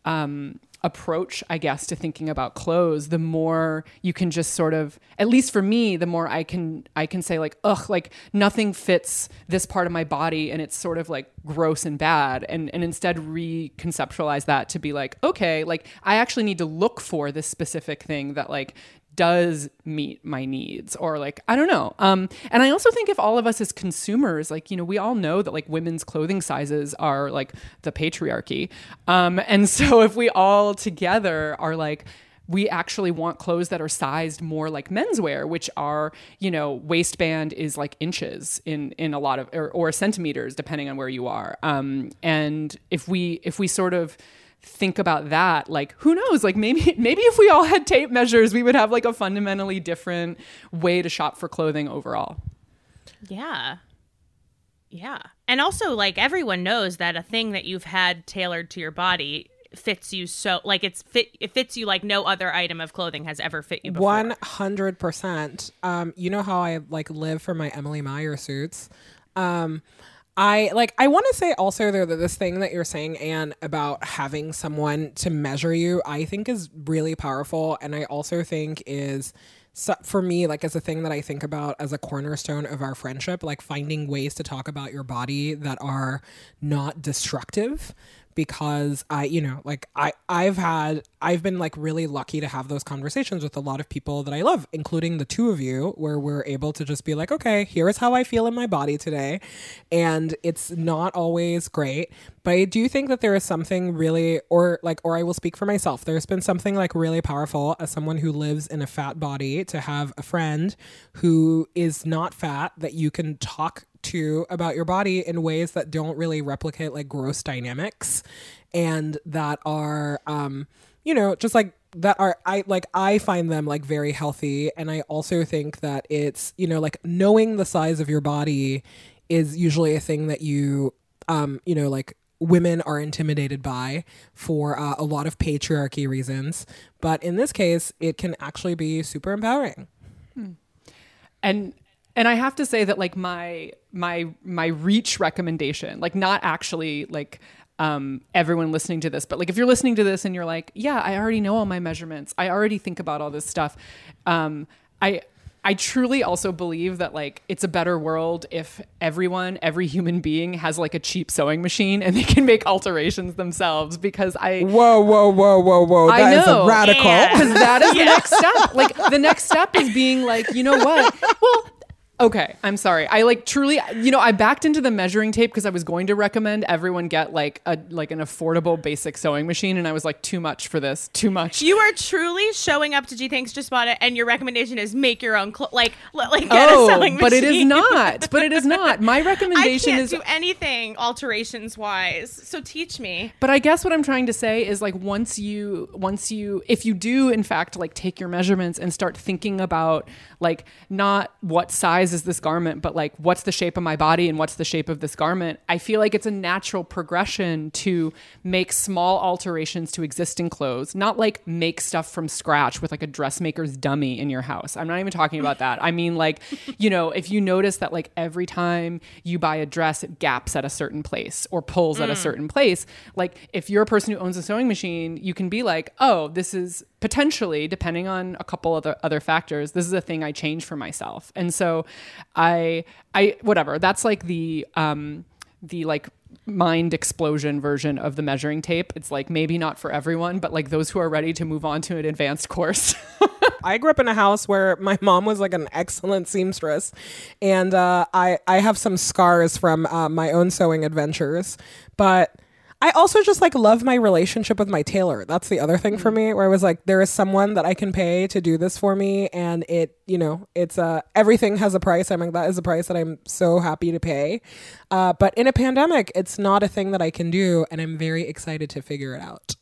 um, approach, I guess, to thinking about clothes, the more you can just sort of, at least for me, the more I can I can say like, ugh, like nothing fits this part of my body, and it's sort of like gross and bad, and and instead reconceptualize that to be like, okay, like I actually need to look for this specific thing that like does meet my needs or like i don't know. Um and i also think if all of us as consumers like you know we all know that like women's clothing sizes are like the patriarchy. Um and so if we all together are like we actually want clothes that are sized more like menswear which are you know waistband is like inches in in a lot of or, or centimeters depending on where you are. Um and if we if we sort of think about that like who knows like maybe maybe if we all had tape measures we would have like a fundamentally different way to shop for clothing overall Yeah. Yeah. And also like everyone knows that a thing that you've had tailored to your body fits you so like it's fit it fits you like no other item of clothing has ever fit you before. One hundred percent. Um, you know how I like live for my Emily Meyer suits. Um, I like I want to say also though that this thing that you're saying Ann about having someone to measure you I think is really powerful. And I also think is so for me like as a thing that I think about as a cornerstone of our friendship like finding ways to talk about your body that are not destructive because I, you know, like I I've had I've been like really lucky to have those conversations with a lot of people that I love, including the two of you, where we're able to just be like, okay, here is how I feel in my body today. And it's not always great, but I do think that there is something really or like or I will speak for myself. There's been something like really powerful as someone who lives in a fat body to have a friend who is not fat that you can talk to about your body in ways that don't really replicate like gross dynamics and that are um you know just like that are I like I find them like very healthy. And I also think that it's you know like knowing the size of your body is usually a thing that you um you know like women are intimidated by for uh, a lot of patriarchy reasons. But in this case it can actually be super empowering. And and I have to say that like my my my reach recommendation, like not actually like um, everyone listening to this, but like if you're listening to this and you're like, yeah, I already know all my measurements, I already think about all this stuff. Um, I I truly also believe that like it's a better world if everyone, every human being has like a cheap sewing machine and they can make alterations themselves because I Whoa, whoa, whoa, whoa, whoa. I That is know. a radical. because that is the next step. Like the next step is being like, you know what? Well, okay, I'm sorry. I like truly, you know, I backed into the measuring tape because I was going to recommend everyone get like a like an affordable basic sewing machine, and I was like, too much for this, too much. You are truly showing up to Gee Thanks Just Bought It, and your recommendation is make your own clothes. Like, like get a oh, sewing but it is not. But it is not. My recommendation is do anything alterations wise. So teach me. But I guess what I'm trying to say is like once you once you if you do in fact like take your measurements and start thinking about like not what size is this garment but like what's the shape of my body and what's the shape of this garment, I feel like it's a natural progression to make small alterations to existing clothes, not like make stuff from scratch with like a dressmaker's dummy in your house. I'm not even talking about that. I mean like, you know, if you notice that like every time you buy a dress it gaps at a certain place or pulls at a mm. certain place, like if you're a person who owns a sewing machine, you can be like, "Oh, this is potentially depending on a couple other other factors, this is a thing I change for myself." And so I I whatever, that's like the um the like mind explosion version of the measuring tape. It's like maybe not for everyone, but like those who are ready to move on to an advanced course. I grew up in a house where my mom was like an excellent seamstress, and uh, I I have some scars from uh, my own sewing adventures, but. I also just like love my relationship with my tailor. That's the other thing for me where I was like there is someone that I can pay to do this for me and it, you know, it's uh everything has a price. I'm like that is a price that I'm so happy to pay. Uh, but in a pandemic, it's not a thing that I can do and I'm very excited to figure it out.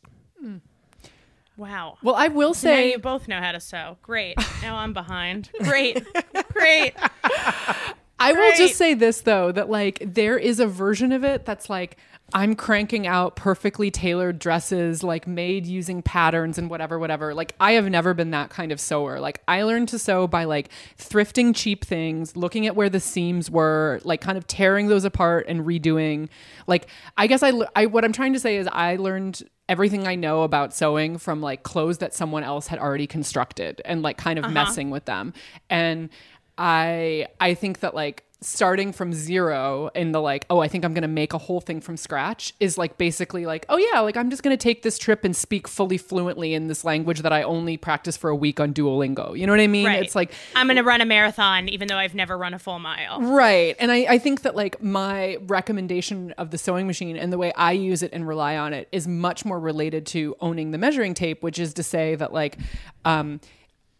Wow. well, I will Now say you both know how to sew. Great. Now I'm behind. Great. Great. I will Great. just say this though that like there is a version of it that's like I'm cranking out perfectly tailored dresses like made using patterns and whatever whatever. Like I have never been that kind of sewer. Like I learned to sew by like thrifting cheap things, looking at where the seams were, like kind of tearing those apart and redoing. Like I guess I I what I'm trying to say is I learned everything I know about sewing from like clothes that someone else had already constructed and like kind of uh-huh. messing with them. And I I think that like starting from zero in the like oh I think I'm going to make a whole thing from scratch is like basically like oh yeah like I'm just going to take this trip and speak fully fluently in this language that I only practice for a week on Duolingo. You know what I mean? Right. It's like I'm going to run a marathon, even though I've never run a full mile. Right. And I, I think that like my recommendation of the sewing machine and the way I use it and rely on it is much more related to owning the measuring tape, which is to say that like um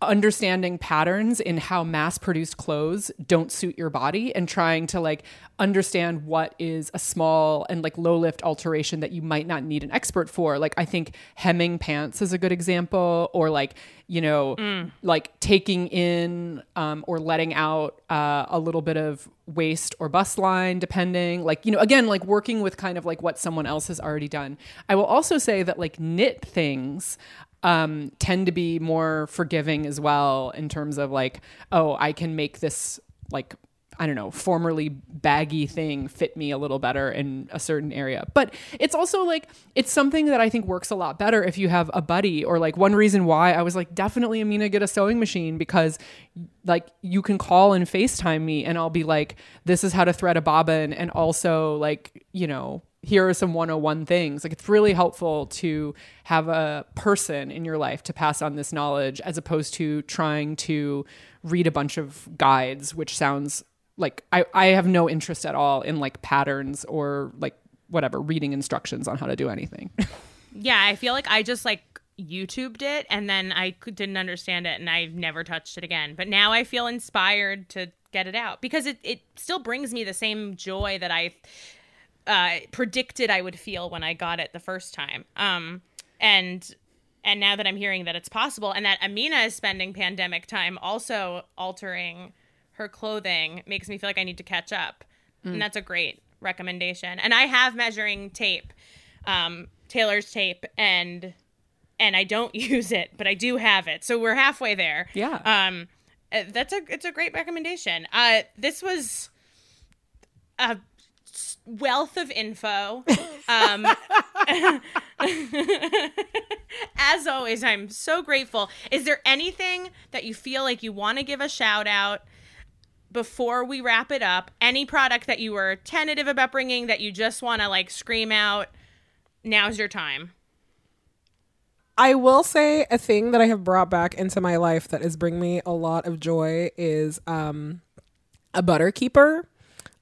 understanding patterns in how mass produced clothes don't suit your body and trying to like understand what is a small and like low lift alteration that you might not need an expert for. Like i think hemming pants is a good example or like you know like taking in um, or letting out uh, a little bit of waist or bust line depending. Like you know again like working with kind of like what someone else has already done. I will also say that like knit things um, tend to be more forgiving as well in terms of like, oh, I can make this like I don't know, formerly baggy thing fit me a little better in a certain area. But it's also like, it's something that I think works a lot better if you have a buddy or like one reason why I was like, definitely Amina get a sewing machine because like you can call and FaceTime me and I'll be like, this is how to thread a bobbin. And also like, you know, here are some 101 things. Like it's really helpful to have a person in your life to pass on this knowledge as opposed to trying to read a bunch of guides, which sounds like I, I have no interest at all in like patterns or like whatever reading instructions on how to do anything. yeah, I feel like I just like YouTubed it and then I didn't understand it and I've never touched it again. But now I feel inspired to get it out because it, it still brings me the same joy that I uh, predicted I would feel when I got it the first time. Um, and and now that I'm hearing that it's possible and that Amina is spending pandemic time also altering her clothing makes me feel like I need to catch up. Mm. And that's a great recommendation. And I have measuring tape, um, tailor's tape, and and I don't use it, but I do have it. So we're halfway there. Yeah. Um, uh, that's a it's a great recommendation. Uh, this was a wealth of info. Um, as always, I'm so grateful. Is there anything that you feel like you want to give a shout out? before we wrap it up, any product that you were tentative about bringing that you just want to like scream out, now's your time. I will say a thing that I have brought back into my life that is bringing me a lot of joy is um, a butter keeper.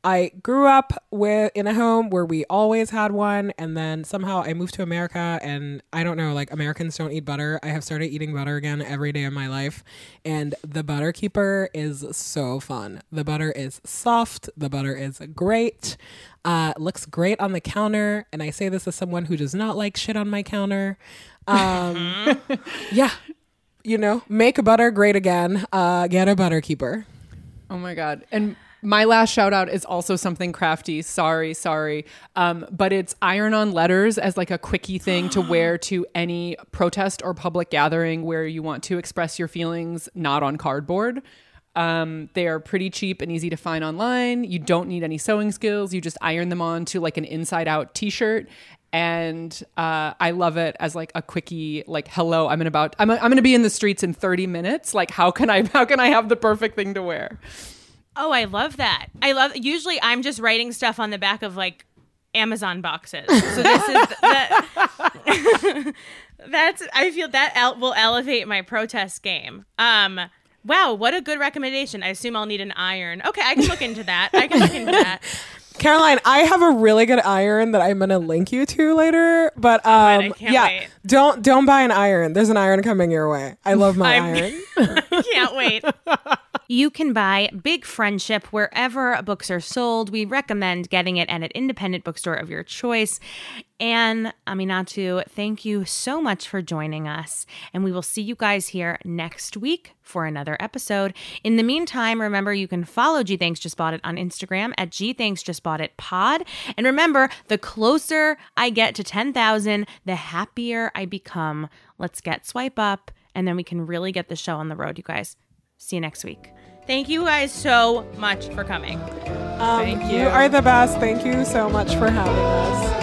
I grew up with in a home where we always had one, and then somehow I moved to America, and I don't know, like Americans don't eat butter. I have started eating butter again every day of my life, and the butter keeper is so fun. The butter is soft. The butter is great. Uh, looks great on the counter, and I say this as someone who does not like shit on my counter. Um, yeah, you know, make butter great again. Uh, get a butter keeper. Oh my god, and my last shout out is also something crafty. Sorry, sorry. Um, but it's iron on letters as like a quickie thing to wear to any protest or public gathering where you want to express your feelings not on cardboard. Um, they are pretty cheap and easy to find online. You don't need any sewing skills. You just iron them on to like an inside out t shirt. And uh, I love it as like a quickie, like, hello, I'm in about, I'm, I'm going to be in the streets in 30 minutes. Like, how can I, how can I have the perfect thing to wear? Oh, I love that. I love. Usually, I'm just writing stuff on the back of like Amazon boxes. So this is that. that's. I feel that el- will elevate my protest game. Um. Wow, what a good recommendation. I assume I'll need an iron. Okay, I can look into that. I can look into that. Caroline, I have a really good iron that I'm gonna link you to later. But um, yeah, wait. don't don't buy an iron. There's an iron coming your way. I love my I'm- iron. Can't wait. You can buy Big Friendship wherever books are sold. We recommend getting it at an independent bookstore of your choice. And Aminatou, thank you so much for joining us. And we will see you guys here next week for another episode. In the meantime, remember you can follow Gee Thanks Just Bought It on Instagram at Gee Thanks Just Bought It Pod. And remember, the closer I get to 10,000, the happier I become. Let's get swipe up, and then we can really get the show on the road, you guys. See you next week. Thank you guys so much for coming. Um, Thank you you. are the best. Thank you so much for having us.